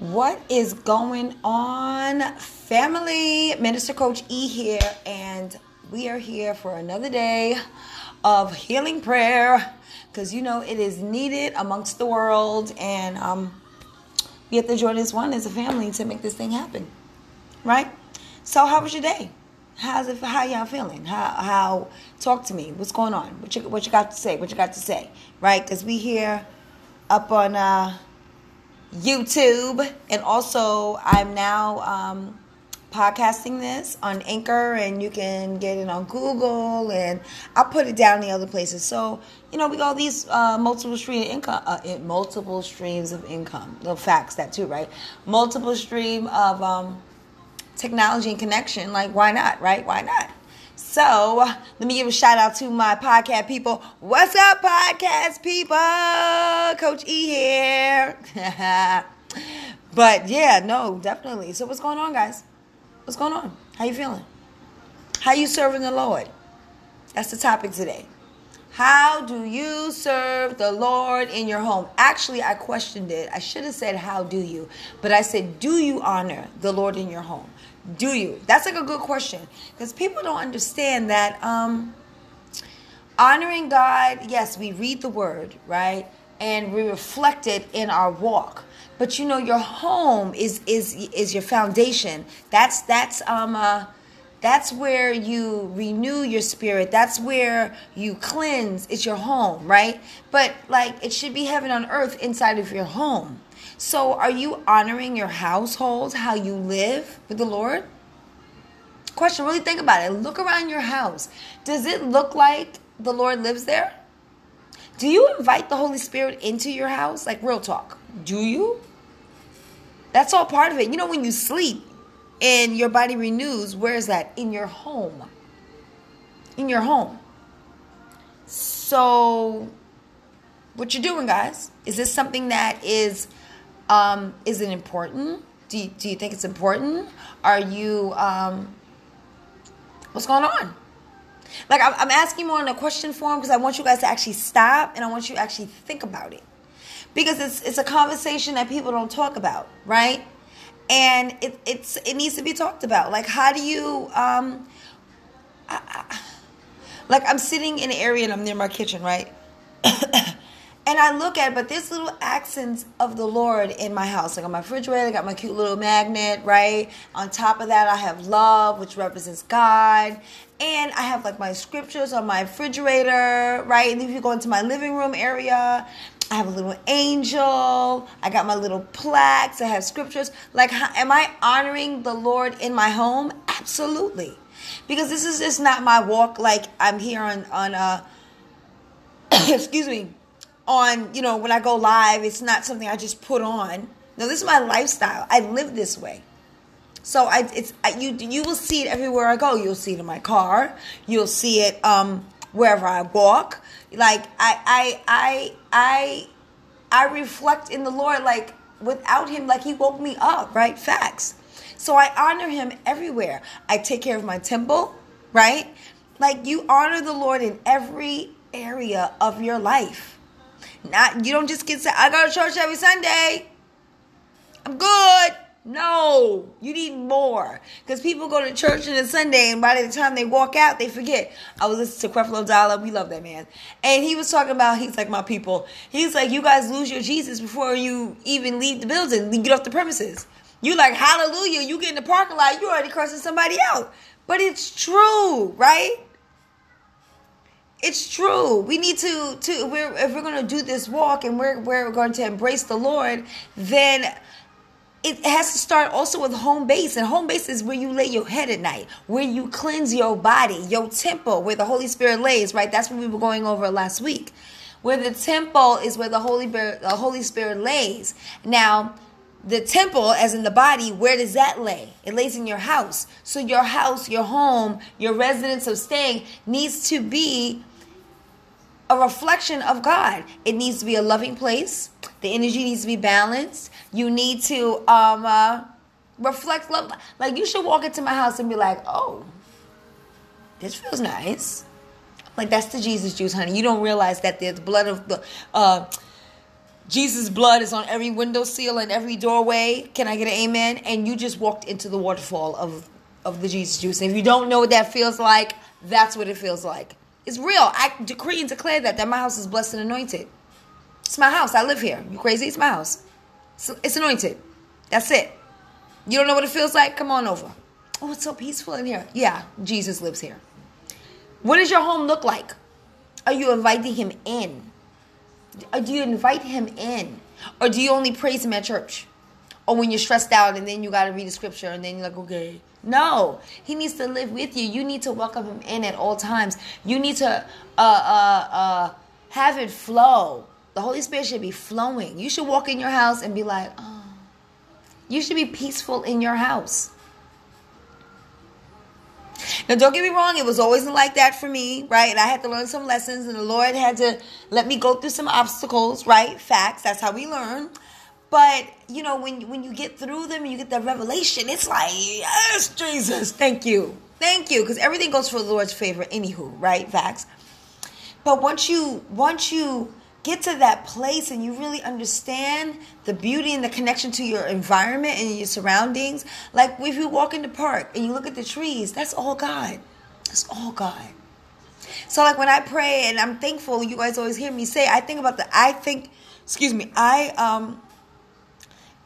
What is going on, family? Minister Coach E here, and we are here for another day of healing prayer because you know it is needed amongst the world, and um, we have to join as one as a family to make this thing happen, right? So, how was your day? How's it? How y'all feeling? How? How? Talk to me. What's going on? What you What you got to say? What you got to say? Right? Because we here up on. uh YouTube, and also I'm now um, podcasting this on Anchor, and you can get it on Google, and I'll put it down the other places. So you know, we got these uh, multiple stream income, uh, multiple streams of income. The facts that too, right? Multiple stream of um, technology and connection. Like, why not? Right? Why not? So let me give a shout out to my podcast people. What's up, podcast people? Coach E here. but yeah, no, definitely. So what's going on, guys? What's going on? How you feeling? How you serving the Lord? That's the topic today. How do you serve the Lord in your home? Actually, I questioned it. I should have said, How do you? But I said, Do you honor the Lord in your home? Do you? That's like a good question because people don't understand that um, honoring God, yes, we read the word, right? And we reflect it in our walk. But you know, your home is is is your foundation. That's that's um uh, that's where you renew your spirit. That's where you cleanse. It's your home, right? But like it should be heaven on earth inside of your home. So, are you honoring your household, how you live with the Lord? Question, really think about it. Look around your house. Does it look like the Lord lives there? Do you invite the Holy Spirit into your house? Like, real talk. Do you? That's all part of it. You know, when you sleep and your body renews, where is that? In your home. In your home. So, what you're doing, guys, is this something that is um, is it important? Do you, do you think it's important? Are you, um, what's going on? Like, I'm, I'm asking more in a question form because I want you guys to actually stop and I want you to actually think about it. Because it's, it's a conversation that people don't talk about, right? And it, it's, it needs to be talked about. Like, how do you, um, I, I, like, I'm sitting in an area and I'm near my kitchen, right? And I look at, but there's little accents of the Lord in my house. Like on my refrigerator, I got my cute little magnet, right? On top of that, I have love, which represents God. And I have like my scriptures on my refrigerator, right? And if you go into my living room area, I have a little angel. I got my little plaques. I have scriptures. Like, am I honoring the Lord in my home? Absolutely. Because this is just not my walk. Like I'm here on on uh, excuse me on, you know, when I go live, it's not something I just put on. No, this is my lifestyle. I live this way. So I, it's I, you. You will see it everywhere I go. You'll see it in my car. You'll see it um, wherever I walk. Like I, I, I, I, I reflect in the Lord. Like without Him, like He woke me up. Right? Facts. So I honor Him everywhere. I take care of my temple. Right? Like you honor the Lord in every area of your life. Not you don't just get say, I go to church every Sunday. I'm good. No, you need more. Because people go to church on a Sunday, and by the time they walk out, they forget. I was listening to Creflo Dollar. We love that man. And he was talking about, he's like, my people. He's like, you guys lose your Jesus before you even leave the building, you get off the premises. You like, hallelujah, you get in the parking lot, you already cursing somebody out. But it's true, right? It's true. We need to to we're if we're going to do this walk and we're we're going to embrace the Lord, then it has to start also with home base. And home base is where you lay your head at night where you cleanse your body your temple where the holy spirit lays right? That's what we were going over last week. Where the temple is where the holy the holy spirit lays. Now the temple as in the body where does that lay? It lays in your house. So your house your home your residence of staying needs to be a reflection of God. It needs to be a loving place. The energy needs to be balanced. You need to um, uh, reflect love. Like you should walk into my house and be like, "Oh, this feels nice." Like that's the Jesus juice, honey. You don't realize that the blood of the uh, Jesus' blood is on every window seal and every doorway. Can I get an amen? And you just walked into the waterfall of, of the Jesus juice. And if you don't know what that feels like, that's what it feels like. It's real. I decree and declare that that my house is blessed and anointed. It's my house. I live here. You crazy? It's my house. It's, it's anointed. That's it. You don't know what it feels like? Come on over. Oh, it's so peaceful in here. Yeah, Jesus lives here. What does your home look like? Are you inviting him in? Or do you invite him in? Or do you only praise him at church? Or when you're stressed out and then you got to read the scripture and then you're like, okay. No, he needs to live with you. You need to welcome him in at all times. You need to uh, uh, uh, have it flow. The Holy Spirit should be flowing. You should walk in your house and be like, oh. You should be peaceful in your house. Now, don't get me wrong, it was always like that for me, right? And I had to learn some lessons, and the Lord had to let me go through some obstacles, right? Facts, that's how we learn. But you know, when when you get through them and you get that revelation, it's like, yes, Jesus, thank you, thank you, because everything goes for the Lord's favor, anywho, right? Facts. But once you once you get to that place and you really understand the beauty and the connection to your environment and your surroundings, like if you walk in the park and you look at the trees, that's all God. That's all God. So like when I pray and I'm thankful, you guys always hear me say, I think about the I think, excuse me, I um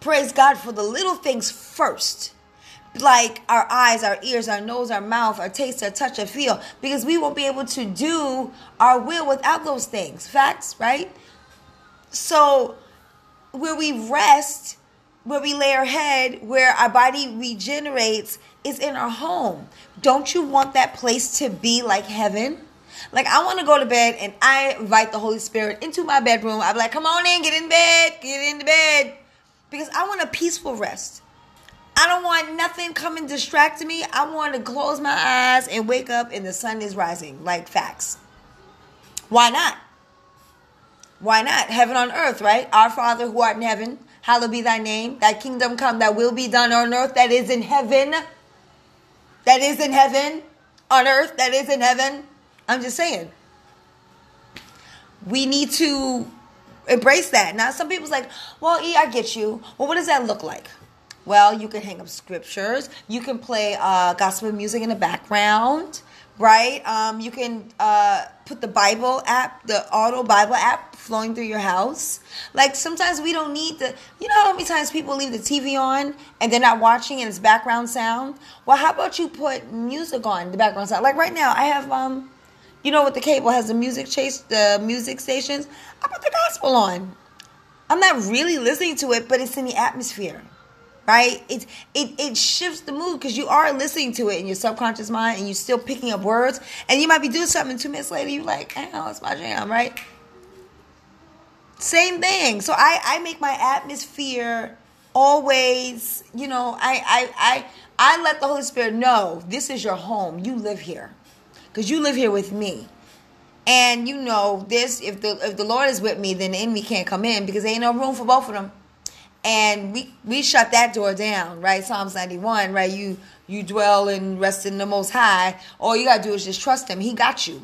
praise God for the little things first like our eyes, our ears, our nose, our mouth, our taste, our touch, our feel, because we won't be able to do our will without those things. Facts, right? So, where we rest, where we lay our head, where our body regenerates, is in our home. Don't you want that place to be like heaven? Like I want to go to bed and I invite the Holy Spirit into my bedroom. I'm like, come on in, get in bed, get in the bed. Because I want a peaceful rest. I don't want nothing coming distracting me. I want to close my eyes and wake up and the sun is rising, like facts. Why not? Why not? Heaven on earth, right? Our Father who art in heaven, hallowed be thy name. Thy kingdom come, that will be done on earth, that is in heaven. That is in heaven. On earth, that is in heaven. I'm just saying. We need to embrace that. Now, some people's like, well, E, I get you. Well, what does that look like? Well, you can hang up scriptures. You can play uh, gospel music in the background, right? Um, you can uh, put the Bible app, the auto Bible app, flowing through your house. Like sometimes we don't need the. You know how many times people leave the TV on and they're not watching and it's background sound. Well, how about you put music on the background sound? Like right now, I have um, you know what the cable has the Music Choice the music stations. I put the gospel on. I'm not really listening to it, but it's in the atmosphere right? It it it shifts the mood because you are listening to it in your subconscious mind and you're still picking up words. And you might be doing something two minutes later, you're like, oh, it's my jam, right? Same thing. So I, I make my atmosphere always, you know, I I I I let the Holy Spirit know this is your home. You live here. Because you live here with me. And you know this if the if the Lord is with me, then the enemy can't come in because there ain't no room for both of them. And we we shut that door down right? Psalms 91 right? You you dwell and rest in the most high. All you gotta do is just trust him. He got you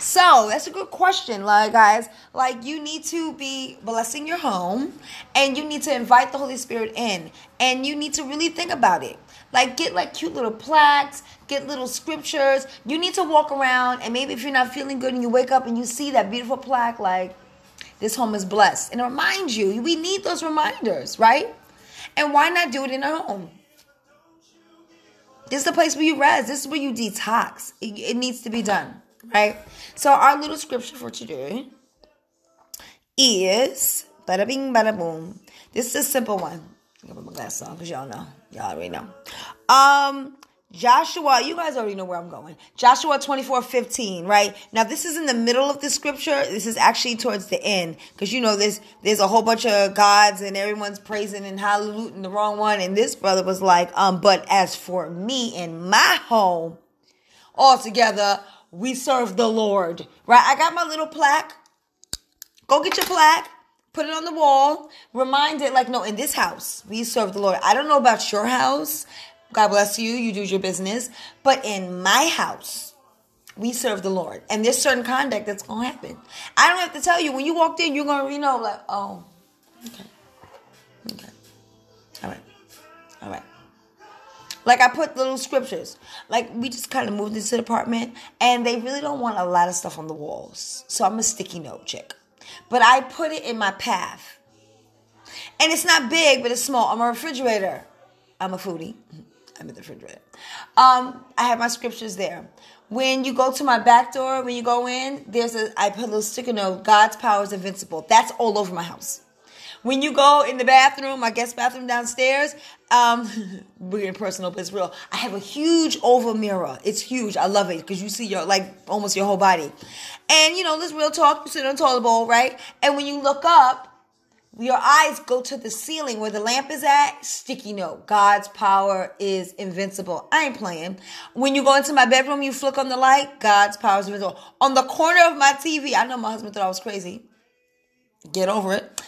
so that's a good question like guys like you need to be blessing your home and you need to invite the holy spirit in and you need to really think about it like get like cute little plaques get little scriptures you need to walk around and maybe if you're not feeling good and you wake up and you see that beautiful plaque like this home is blessed. And remind you, we need those reminders, right? And why not do it in a home? This is the place where you rest. This is where you detox. It, it needs to be done, right? So our little scripture for today is bada bing bada boom. This is a simple one. Gonna put my glasses on because y'all know. Y'all already know. Um, Joshua, you guys already know where I'm going. Joshua 24, 15, right? Now, this is in the middle of the scripture. This is actually towards the end. Because you know, there's, there's a whole bunch of gods and everyone's praising and hallelujah and the wrong one. And this brother was like, um, but as for me and my home, all together, we serve the Lord, right? I got my little plaque. Go get your plaque. Put it on the wall. Remind it, like, no, in this house, we serve the Lord. I don't know about your house. God bless you. You do your business. But in my house, we serve the Lord. And there's certain conduct that's going to happen. I don't have to tell you, when you walked in, you're going to, you know, like, oh, okay. Okay. All right. All right. Like I put little scriptures. Like we just kind of moved into the apartment and they really don't want a lot of stuff on the walls. So I'm a sticky note chick. But I put it in my path. And it's not big, but it's small. I'm a refrigerator. I'm a foodie. I'm in the refrigerator. Um, I have my scriptures there. When you go to my back door, when you go in, there's a I put a little sticker note, God's power is invincible. That's all over my house. When you go in the bathroom, my guest bathroom downstairs, um, we're in personal, but it's real. I have a huge oval mirror. It's huge. I love it because you see your like almost your whole body. And you know, this real talk. You sit on a toilet bowl, right? And when you look up, your eyes go to the ceiling where the lamp is at. Sticky note. God's power is invincible. I ain't playing. When you go into my bedroom, you flick on the light. God's power is invincible. On the corner of my TV, I know my husband thought I was crazy. Get over it.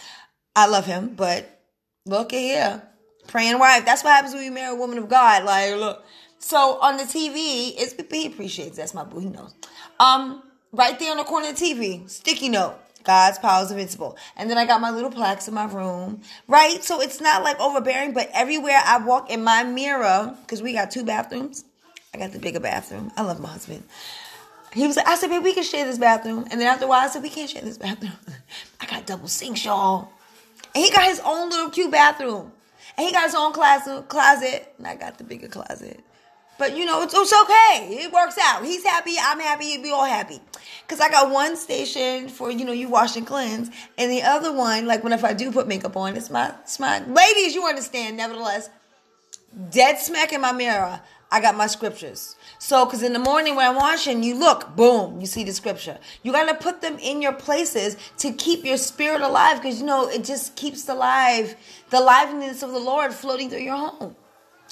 I love him, but look at here. Praying wife. That's what happens when you marry a woman of God. Like, look. So on the TV, it's he appreciates. That's my boo. He knows. Um, right there on the corner of the TV, sticky note. God's power is invincible. And then I got my little plaques in my room, right? So it's not like overbearing, but everywhere I walk in my mirror, because we got two bathrooms. I got the bigger bathroom. I love my husband. He was like, I said, babe, we can share this bathroom. And then after a while, I said, we can't share this bathroom. I got double sinks, y'all. And he got his own little cute bathroom. And he got his own closet, closet. And I got the bigger closet. But you know, it's, it's okay. It works out. He's happy. I'm happy. We all happy. Cause I got one station for, you know, you wash and cleanse. And the other one, like when if I do put makeup on, it's my, it's my, ladies, you understand, nevertheless, dead smack in my mirror. I got my scriptures. So, because in the morning when I'm washing, you look, boom, you see the scripture. You got to put them in your places to keep your spirit alive because, you know, it just keeps alive, the liveliness of the Lord floating through your home.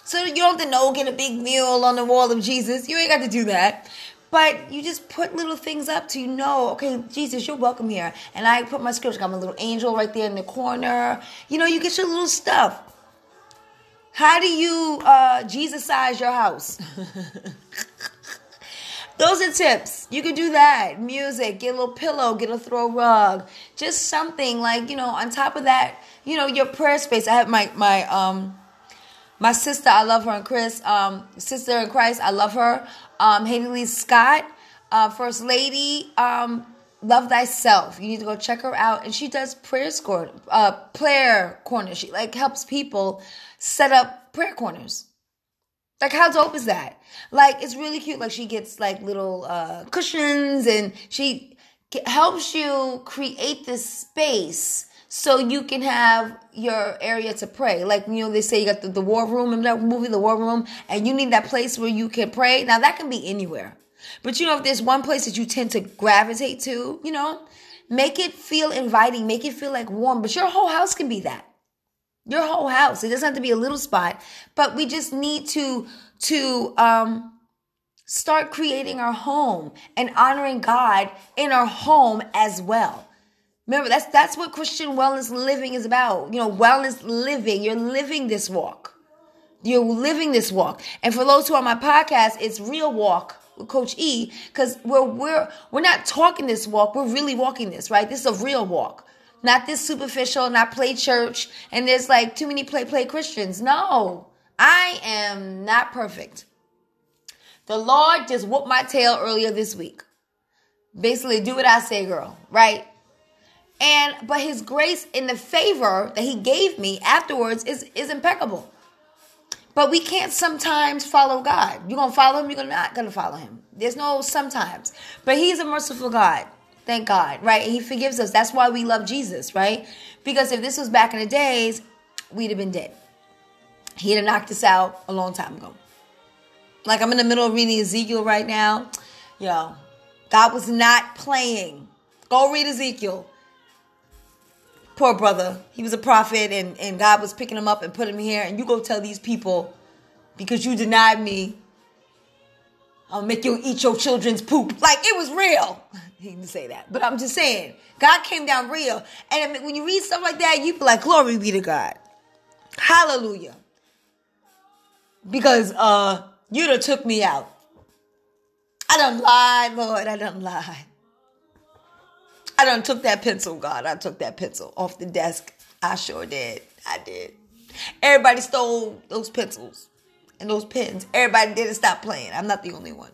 So you don't have to know, get a big mural on the wall of Jesus. You ain't got to do that. But you just put little things up to you know, okay, Jesus, you're welcome here. And I put my scripture, I got my little angel right there in the corner. You know, you get your little stuff. How do you uh, Jesus-size your house? Those are tips. You can do that. Music, get a little pillow, get a throw rug, just something like you know. On top of that, you know your prayer space. I have my my um my sister. I love her and Chris. Um, sister in Christ. I love her. Um, Haley Lee Scott, uh, First Lady. Um, love thyself. You need to go check her out, and she does prayer score, uh, prayer corner. She like helps people set up prayer corners. Like how dope is that? Like it's really cute. Like she gets like little uh, cushions and she helps you create this space so you can have your area to pray. Like you know, they say you got the, the war room. in that movie, The War Room? And you need that place where you can pray. Now that can be anywhere, but you know, if there's one place that you tend to gravitate to, you know, make it feel inviting, make it feel like warm. But your whole house can be that your whole house. It doesn't have to be a little spot, but we just need to to um start creating our home and honoring God in our home as well. Remember, that's that's what Christian wellness living is about. You know, wellness living. You're living this walk. You're living this walk. And for those who are on my podcast, it's real walk Coach E, because we're we're we're not talking this walk, we're really walking this, right? This is a real walk. Not this superficial, not play church, and there's like too many play play Christians. No, I am not perfect. The Lord just whooped my tail earlier this week. Basically, do what I say, girl, right? And but his grace and the favor that he gave me afterwards is, is impeccable. But we can't sometimes follow God. You're gonna follow him, you're not gonna follow him. There's no sometimes. But he's a merciful God. Thank God, right? He forgives us. That's why we love Jesus, right? Because if this was back in the days, we'd have been dead. He'd have knocked us out a long time ago. Like I'm in the middle of reading Ezekiel right now. Yo, God was not playing. Go read Ezekiel. Poor brother. He was a prophet and, and God was picking him up and putting him here. And you go tell these people, because you denied me, I'll make you eat your children's poop. Like it was real. He didn't say that, but I'm just saying, God came down real. And when you read stuff like that, you be like, glory be to God. Hallelujah. Because uh you'd have took me out. I done lied, Lord. I done lied. I done took that pencil, God. I took that pencil off the desk. I sure did. I did. Everybody stole those pencils and those pens. Everybody didn't stop playing. I'm not the only one.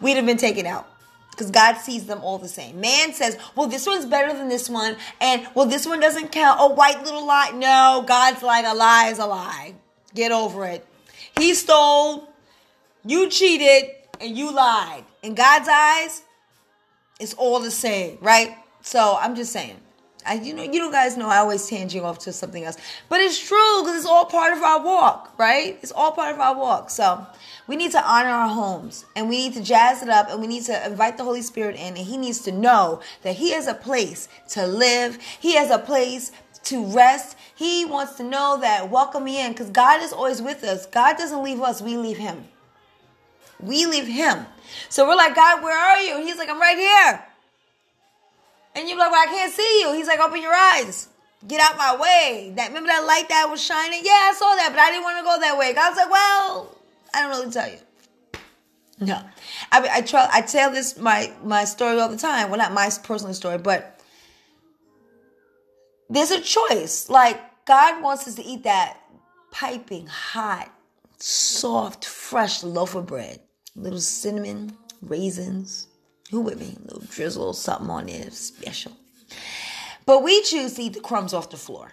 We'd have been taken out because God sees them all the same. Man says, well, this one's better than this one, and well, this one doesn't count. A white little lie. No, God's like, a lie is a lie. Get over it. He stole, you cheated, and you lied. In God's eyes, it's all the same, right? So I'm just saying. I, you know, you guys know I always tangent off to something else, but it's true because it's all part of our walk, right? It's all part of our walk. So we need to honor our homes and we need to jazz it up and we need to invite the Holy Spirit in, and He needs to know that He has a place to live. He has a place to rest. He wants to know that welcome me in because God is always with us. God doesn't leave us; we leave Him. We leave Him. So we're like, God, where are you? And He's like, I'm right here. And you're like, well, I can't see you. He's like, open your eyes. Get out my way. That remember that light that was shining? Yeah, I saw that, but I didn't want to go that way. God's like, well, I don't really tell you. No, I I try. I tell this my my story all the time. Well, not my personal story, but there's a choice. Like God wants us to eat that piping hot, soft, fresh loaf of bread, little cinnamon, raisins, who with me? A little drizzle, something on there special. But we choose to eat the crumbs off the floor.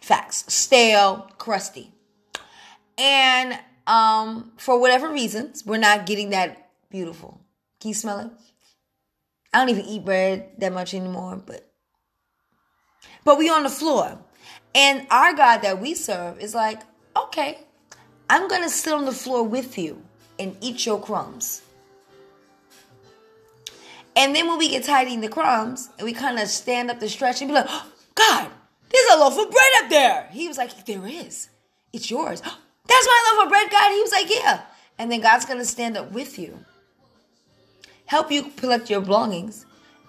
Facts. Stale, crusty. And um, for whatever reasons, we're not getting that beautiful. Can you smell it? I don't even eat bread that much anymore, but but we on the floor. And our God that we serve is like, okay, I'm gonna sit on the floor with you and eat your crumbs. And then when we get tired eating the crumbs, and we kind of stand up to stretch and be like, oh, God, there's a loaf of bread up there. He was like, There is. It's yours. That's my loaf of bread, God. He was like, Yeah. And then God's going to stand up with you, help you collect your belongings,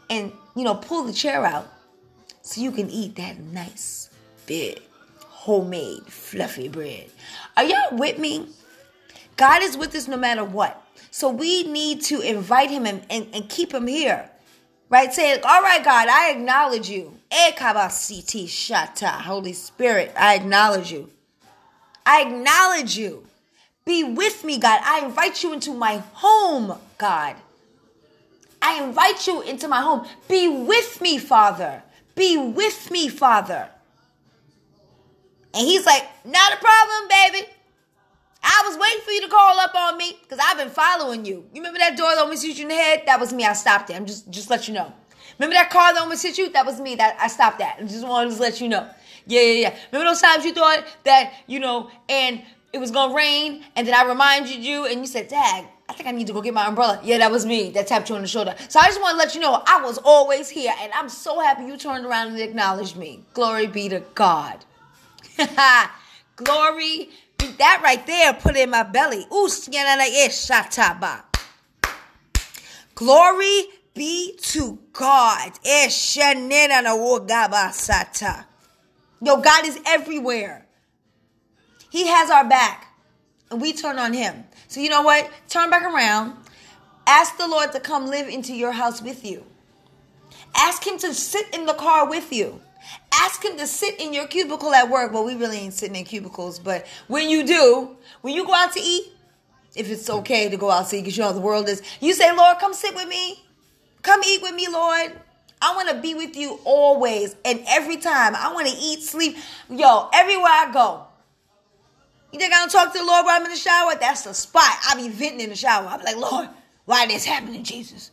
and, you know, pull the chair out so you can eat that nice, big, homemade, fluffy bread. Are y'all with me? God is with us no matter what. So we need to invite him and, and, and keep him here. Right? Say, all right, God, I acknowledge you. shata. Holy Spirit, I acknowledge you. I acknowledge you. Be with me, God. I invite you into my home, God. I invite you into my home. Be with me, Father. Be with me, Father. And he's like, not a problem, baby. I was waiting for you to call up on me because I've been following you. You remember that door that almost hit you in the head? That was me. I stopped it. I'm just just let you know. Remember that car that almost hit you? That was me. That I stopped that. I just wanted to let you know. Yeah, yeah, yeah. Remember those times you thought that you know, and it was gonna rain, and then I reminded you, and you said, "Dad, I think I need to go get my umbrella." Yeah, that was me. That tapped you on the shoulder. So I just want to let you know I was always here, and I'm so happy you turned around and acknowledged me. Glory be to God. Glory that right there put it in my belly. Glory be to God. Eh, Yo, God is everywhere. He has our back. And we turn on him. So you know what? Turn back around. Ask the Lord to come live into your house with you. Ask him to sit in the car with you. Ask him to sit in your cubicle at work. Well, we really ain't sitting in cubicles, but when you do, when you go out to eat, if it's okay to go out to eat because you know the world is, you say, Lord, come sit with me. Come eat with me, Lord. I want to be with you always and every time. I want to eat, sleep. Yo, everywhere I go. You think I don't talk to the Lord while I'm in the shower? That's the spot. I'll be venting in the shower. I'll be like, Lord, why this happening, Jesus?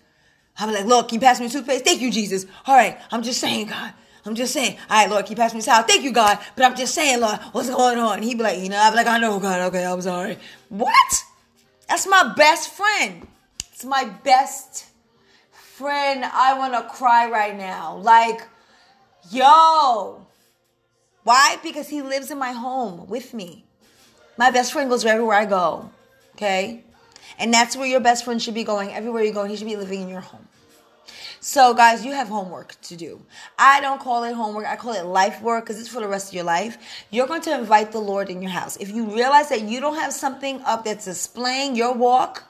I'll be like, Lord, can you pass me toothpaste? Thank you, Jesus. All right, I'm just saying, God. I'm just saying, all right, Lord, keep passing me this out. Thank you, God. But I'm just saying, Lord, what's going on? And he'd be like, you know, I'd be like, I know, God. Okay, I'm sorry. What? That's my best friend. It's my best friend. I want to cry right now. Like, yo. Why? Because he lives in my home with me. My best friend goes everywhere I go. Okay? And that's where your best friend should be going. Everywhere you go, he should be living in your home. So, guys, you have homework to do. I don't call it homework, I call it life work because it's for the rest of your life. You're going to invite the Lord in your house. If you realize that you don't have something up that's displaying your walk,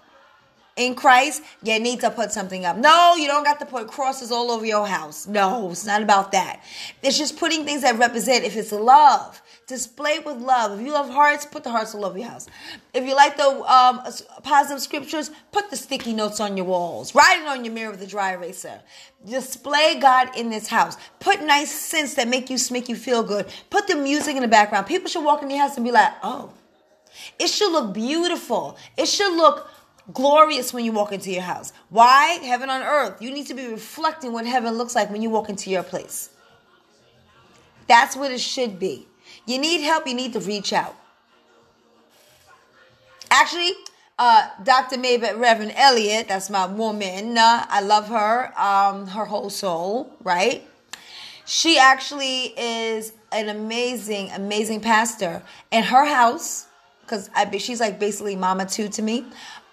in Christ, you need to put something up. No, you don't got to put crosses all over your house. No, it's not about that. It's just putting things that represent, if it's love, display with love. If you love hearts, put the hearts all over your house. If you like the um, positive scriptures, put the sticky notes on your walls. Write it on your mirror with a dry eraser. Display God in this house. Put nice scents that make you make you feel good. Put the music in the background. People should walk in your house and be like, oh, it should look beautiful. It should look glorious when you walk into your house. Why? Heaven on earth. You need to be reflecting what heaven looks like when you walk into your place. That's what it should be. You need help, you need to reach out. Actually, uh, Dr. Maybeth Reverend Elliott, that's my woman. Uh, I love her, um, her whole soul, right? She actually is an amazing, amazing pastor. And her house, because she's like basically mama too to me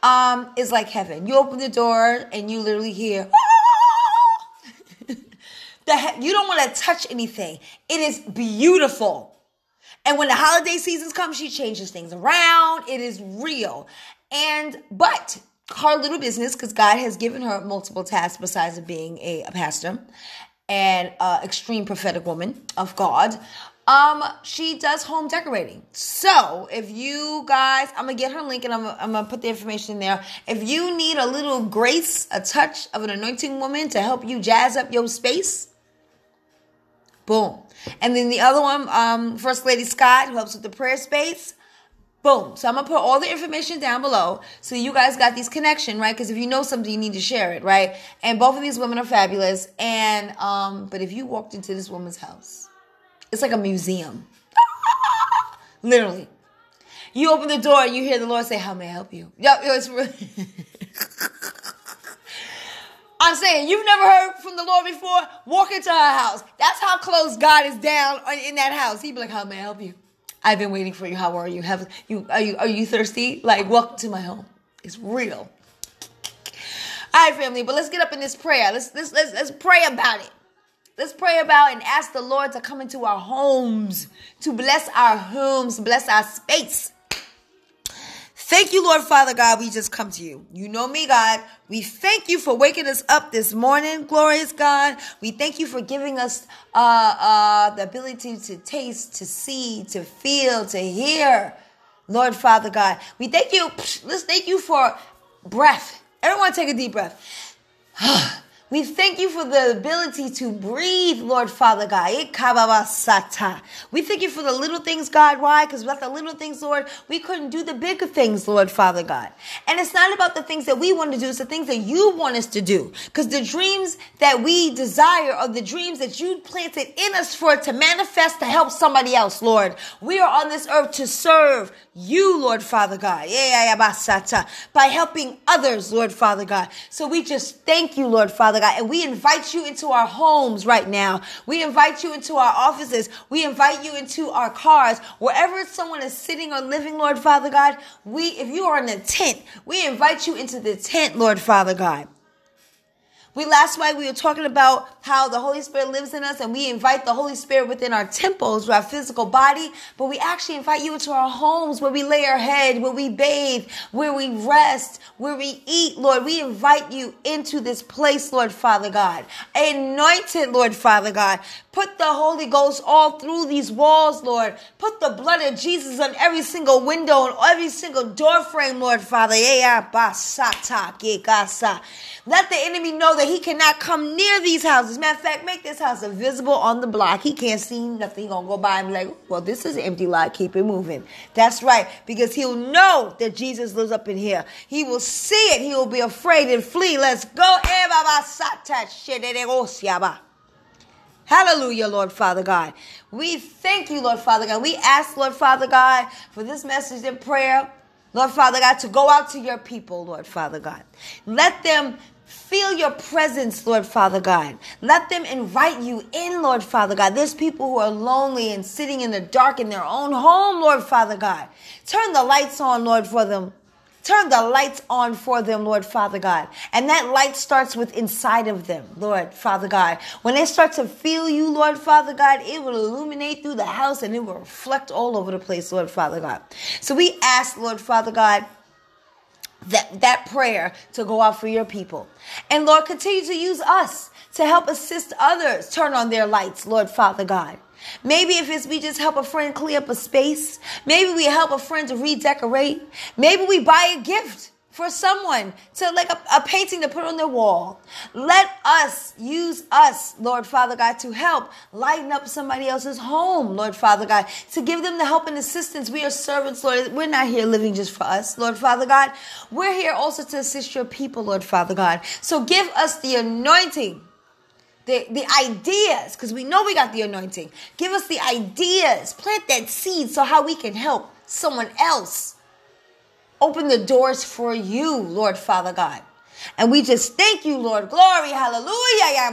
um, is like heaven. You open the door and you literally hear. the you don't want to touch anything. It is beautiful. And when the holiday seasons come, she changes things around. It is real. And but her little business, because God has given her multiple tasks besides being a, a pastor and uh, extreme prophetic woman of God. Um, she does home decorating. So if you guys, I'm gonna get her link and I'm, I'm gonna put the information in there. If you need a little grace, a touch of an anointing woman to help you jazz up your space, boom. And then the other one, um, First Lady Scott, who helps with the prayer space. Boom. So I'm gonna put all the information down below so you guys got these connection, right? Because if you know something, you need to share it, right? And both of these women are fabulous. And um, but if you walked into this woman's house it's like a museum. Literally. You open the door and you hear the Lord say, How may I help you? Yep, it's really. I'm saying, you've never heard from the Lord before? Walk into her house. That's how close God is down in that house. He'd be like, How may I help you? I've been waiting for you. How are you? Have you are you are you thirsty? Like, welcome to my home. It's real. All right, family, but let's get up in this prayer. Let's let's let's, let's pray about it. Let's pray about and ask the Lord to come into our homes, to bless our homes, bless our space. Thank you, Lord Father God. We just come to you. You know me, God. We thank you for waking us up this morning, glorious God. We thank you for giving us uh, uh, the ability to taste, to see, to feel, to hear, Lord Father God. We thank you. Let's thank you for breath. Everyone, take a deep breath. We thank you for the ability to breathe, Lord Father God. We thank you for the little things, God. Why? Because without the little things, Lord, we couldn't do the bigger things, Lord Father God. And it's not about the things that we want to do, it's the things that you want us to do. Because the dreams that we desire are the dreams that you planted in us for to manifest to help somebody else, Lord. We are on this earth to serve you, Lord Father God. By helping others, Lord Father God. So we just thank you, Lord Father God. And we invite you into our homes right now. We invite you into our offices. We invite you into our cars. Wherever someone is sitting or living, Lord Father God, we, if you are in a tent, we invite you into the tent, Lord Father God. We last night we were talking about how the Holy Spirit lives in us and we invite the Holy Spirit within our temples, our physical body, but we actually invite you into our homes where we lay our head, where we bathe, where we rest, where we eat, Lord. We invite you into this place, Lord Father God. Anointed, Lord Father God. Put the Holy Ghost all through these walls, Lord. Put the blood of Jesus on every single window and every single door frame, Lord Father. Let the enemy know that he cannot come near these houses. Matter of fact, make this house invisible on the block. He can't see nothing. Gonna go by and be like, well, this is empty lot. Keep it moving. That's right. Because he'll know that Jesus lives up in here. He will see it. He will be afraid and flee. Let's go. Hallelujah, Lord Father God. We thank you, Lord Father God. We ask, Lord Father God, for this message and prayer, Lord Father God, to go out to your people, Lord Father God. Let them feel your presence, Lord Father God. Let them invite you in, Lord Father God. There's people who are lonely and sitting in the dark in their own home, Lord Father God. Turn the lights on, Lord, for them. Turn the lights on for them, Lord Father God. And that light starts with inside of them, Lord Father God. When they start to feel you, Lord Father God, it will illuminate through the house and it will reflect all over the place, Lord Father God. So we ask, Lord Father God, that, that prayer to go out for your people. And Lord, continue to use us to help assist others turn on their lights, Lord Father God. Maybe if it's we just help a friend clear up a space. Maybe we help a friend to redecorate. Maybe we buy a gift for someone to like a, a, painting to put on their wall. Let us use us, Lord Father God, to help lighten up somebody else's home, Lord Father God, to give them the help and assistance. We are servants, Lord. We're not here living just for us, Lord Father God. We're here also to assist your people, Lord Father God. So give us the anointing the, the ideas, because we know we got the anointing. Give us the ideas. Plant that seed so how we can help someone else. Open the doors for you, Lord Father God. And we just thank you, Lord. Glory, hallelujah.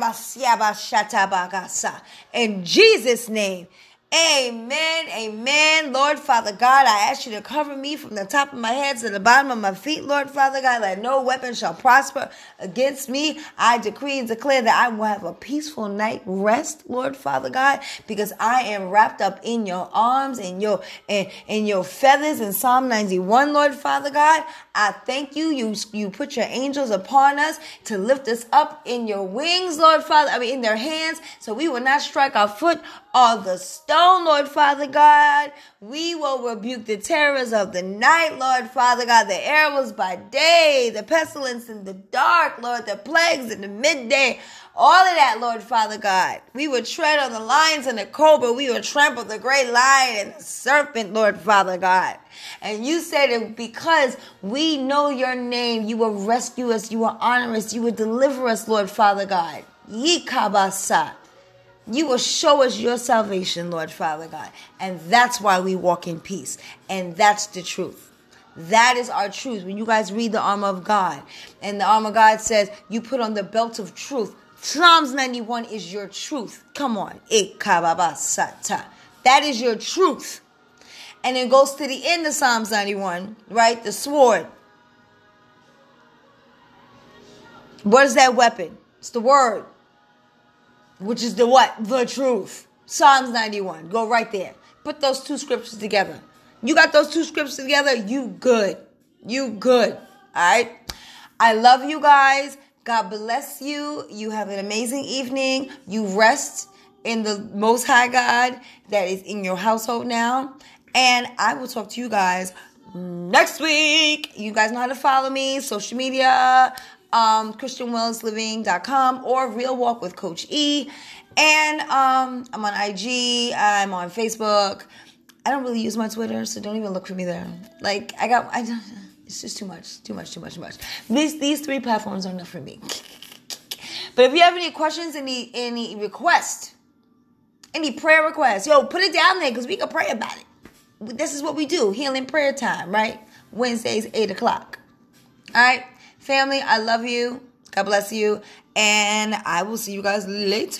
In Jesus' name. Amen. Amen. Lord Father God, I ask you to cover me from the top of my head to the bottom of my feet, Lord Father God. Let no weapon shall prosper against me. I decree and declare that I will have a peaceful night rest, Lord Father God, because I am wrapped up in your arms and your and, and your feathers in Psalm 91, Lord Father God. I thank you. You you put your angels upon us to lift us up in your wings, Lord Father. I mean in their hands, so we will not strike our foot on the stone, Lord Father God. We will rebuke the terrors of the night, Lord Father God, the arrows by day, the pestilence in the dark, Lord, the plagues in the midday, all of that, Lord Father God. We will tread on the lions and the cobra. We will trample the great lion and the serpent, Lord Father God. And you said it because we know your name, you will rescue us, you will honor us, you will deliver us, Lord Father God. Yikabasa. You will show us your salvation, Lord Father God. And that's why we walk in peace. And that's the truth. That is our truth. When you guys read the armor of God, and the armor of God says, you put on the belt of truth. Psalms 91 is your truth. Come on. That is your truth. And it goes to the end of Psalms 91, right? The sword. What is that weapon? It's the word which is the what? The truth. Psalms 91. Go right there. Put those two scriptures together. You got those two scriptures together, you good. You good. All right. I love you guys. God bless you. You have an amazing evening. You rest in the most high God that is in your household now. And I will talk to you guys next week. You guys know how to follow me, social media um, ChristianWellnessLiving.com or Real Walk with Coach E. And um, I'm on IG, I'm on Facebook. I don't really use my Twitter, so don't even look for me there. Like, I got, I don't, it's just too much, too much, too much, too much. These, these three platforms are enough for me. But if you have any questions, any, any requests, any prayer requests, yo, put it down there because we can pray about it. This is what we do, healing prayer time, right? Wednesdays, 8 o'clock. All right? Family, I love you. God bless you. And I will see you guys later.